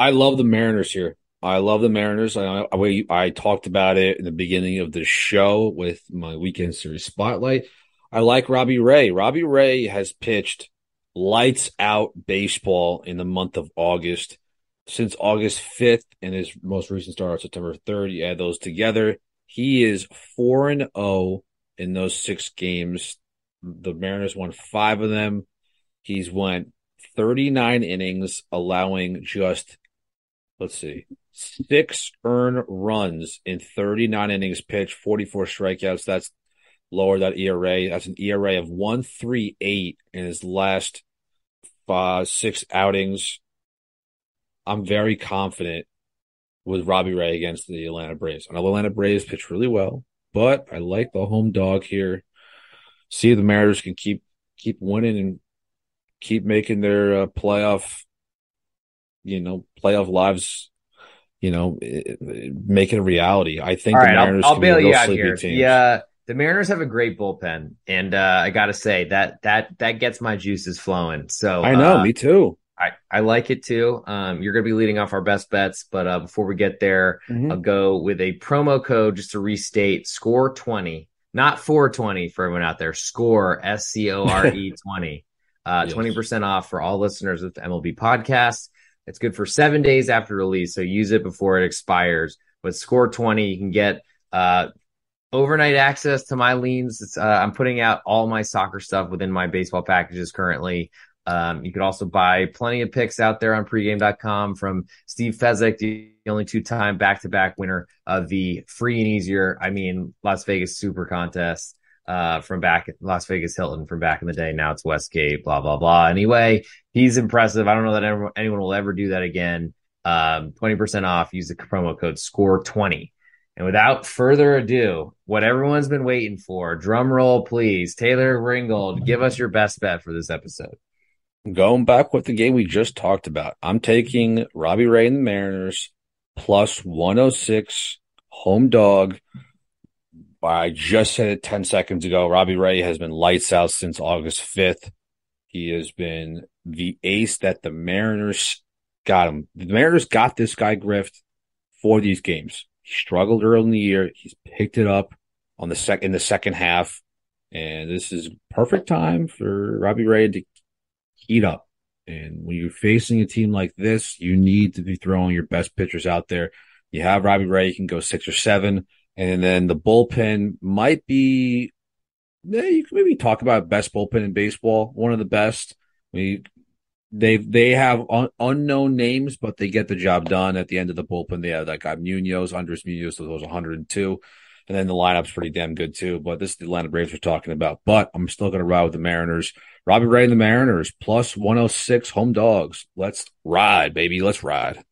I love the Mariners here. I love the Mariners. I, I, I talked about it in the beginning of the show with my weekend series spotlight. I like Robbie Ray. Robbie Ray has pitched lights out baseball in the month of August. Since August 5th and his most recent start on September 3rd, you add those together. He is 4 and 0 in those six games. The Mariners won five of them. He's went 39 innings, allowing just let's see, six earned runs in 39 innings pitched, 44 strikeouts. That's lower that ERA. That's an ERA of 138 in his last five, six outings. I'm very confident with Robbie Ray against the Atlanta Braves. I know the Atlanta Braves pitch really well, but I like the home dog here. See if the Mariners can keep keep winning and keep making their uh, playoff you know, playoff lives, you know, make it a reality. I think All the right, Mariners I'll, I'll bail you out here. Yeah, the Mariners have a great bullpen, and uh, I got to say that that that gets my juices flowing. So I know, uh, me too. I, I like it too. Um, you're going to be leading off our best bets, but uh, before we get there, mm-hmm. I'll go with a promo code just to restate: score twenty, not four twenty for everyone out there. Score S C O R E twenty. Uh, twenty percent off for all listeners of the MLB podcast. It's good for seven days after release, so use it before it expires. With score 20, you can get uh, overnight access to my leans. Uh, I'm putting out all my soccer stuff within my baseball packages currently. Um, you could also buy plenty of picks out there on pregame.com from Steve Fezzik, the only two time back to back winner of the free and easier, I mean, Las Vegas Super Contest uh, from back Las Vegas Hilton from back in the day. Now it's Westgate, blah, blah, blah. Anyway, he's impressive. I don't know that anyone will ever do that again. Um, 20% off. Use the promo code SCORE20. And without further ado, what everyone's been waiting for, drum roll, please. Taylor Ringold, give us your best bet for this episode. Going back with the game we just talked about, I'm taking Robbie Ray and the Mariners plus 106 home dog I just said it 10 seconds ago. Robbie Ray has been lights out since August 5th. He has been the ace that the Mariners got him. The Mariners got this guy Grift for these games. He struggled early in the year. He's picked it up on the sec in the second half. And this is perfect time for Robbie Ray to heat up. And when you're facing a team like this, you need to be throwing your best pitchers out there. You have Robbie Ray, you can go six or seven. And then the bullpen might be, yeah, you can maybe talk about best bullpen in baseball, one of the best. We they they have un- unknown names, but they get the job done at the end of the bullpen. They have that guy Munoz, Andres Munoz, so was 102. And then the lineup's pretty damn good too. But this is the Atlanta Braves we're talking about. But I'm still going to ride with the Mariners. Robbie Ray and the Mariners plus 106 home dogs. Let's ride, baby. Let's ride.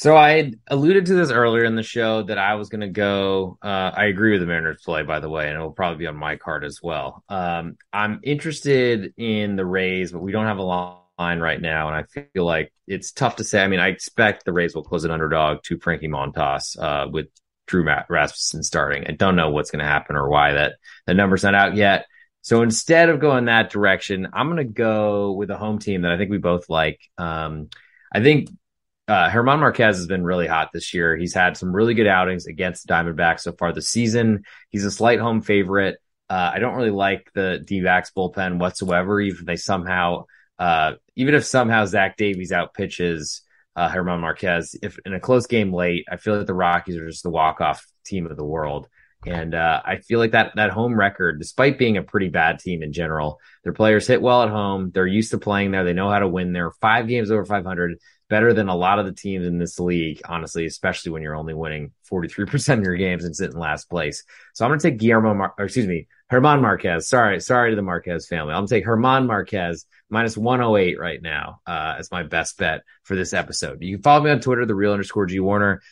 So I alluded to this earlier in the show that I was going to go. Uh, I agree with the Mariners play, by the way, and it will probably be on my card as well. Um, I'm interested in the Rays, but we don't have a line right now, and I feel like it's tough to say. I mean, I expect the Rays will close an underdog to Frankie Montas uh, with Drew Rasmussen starting. I don't know what's going to happen or why that the number's not out yet. So instead of going that direction, I'm going to go with a home team that I think we both like. Um, I think uh, German Marquez has been really hot this year. He's had some really good outings against the Diamondbacks so far this season. He's a slight home favorite. Uh, I don't really like the D-backs bullpen whatsoever. Even if they somehow, uh, even if somehow Zach Davies out pitches uh, German Marquez, if in a close game late, I feel like the Rockies are just the walk-off team of the world. And uh, I feel like that that home record, despite being a pretty bad team in general, their players hit well at home. They're used to playing there. They know how to win there. Five games over 500 better than a lot of the teams in this league, honestly, especially when you're only winning 43% of your games and sitting last place. So I'm going to take Guillermo, Mar- or excuse me, German Marquez. Sorry, sorry to the Marquez family. I'm going to take Herman Marquez minus 108 right now uh, as my best bet for this episode. You can follow me on Twitter, the real underscore G Warner.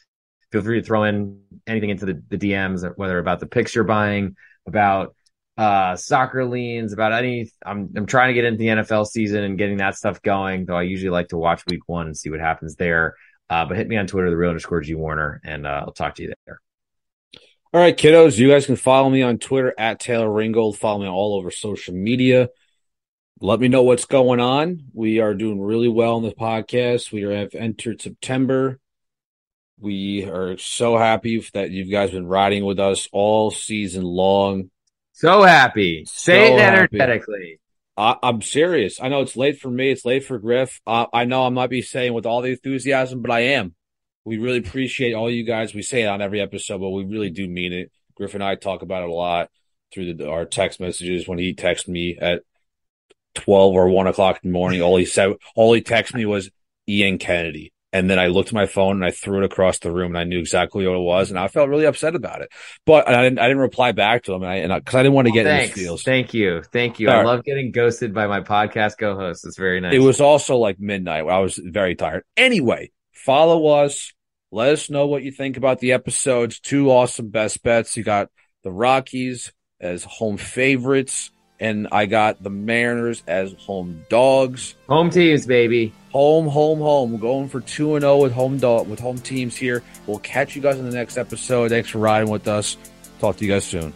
Feel free to throw in anything into the, the DMs, whether about the picks you're buying, about uh, soccer leans, about any. I'm I'm trying to get into the NFL season and getting that stuff going. Though I usually like to watch Week One and see what happens there. Uh, but hit me on Twitter, the real underscore G Warner, and uh, I'll talk to you there. All right, kiddos, you guys can follow me on Twitter at Taylor Ringold. Follow me all over social media. Let me know what's going on. We are doing really well in the podcast. We have entered September. We are so happy that you guys been riding with us all season long. So happy. Say so it energetically. I, am serious. I know it's late for me. It's late for Griff. Uh, I know I might be saying with all the enthusiasm, but I am. We really appreciate all you guys. We say it on every episode, but we really do mean it. Griff and I talk about it a lot through the, our text messages. When he texted me at twelve or one o'clock in the morning, all he said, all he texted me was Ian Kennedy. And then I looked at my phone and I threw it across the room and I knew exactly what it was. And I felt really upset about it. But I didn't, I didn't reply back to him. And I, cause I didn't want to get in his feels. Thank you. Thank you. All I right. love getting ghosted by my podcast co host. It's very nice. It was also like midnight. I was very tired. Anyway, follow us. Let us know what you think about the episodes. Two awesome best bets. You got the Rockies as home favorites and I got the Mariners as home dogs. Home teams, baby. Home, home, home. We're going for two and zero oh with home dog with home teams here. We'll catch you guys in the next episode. Thanks for riding with us. Talk to you guys soon.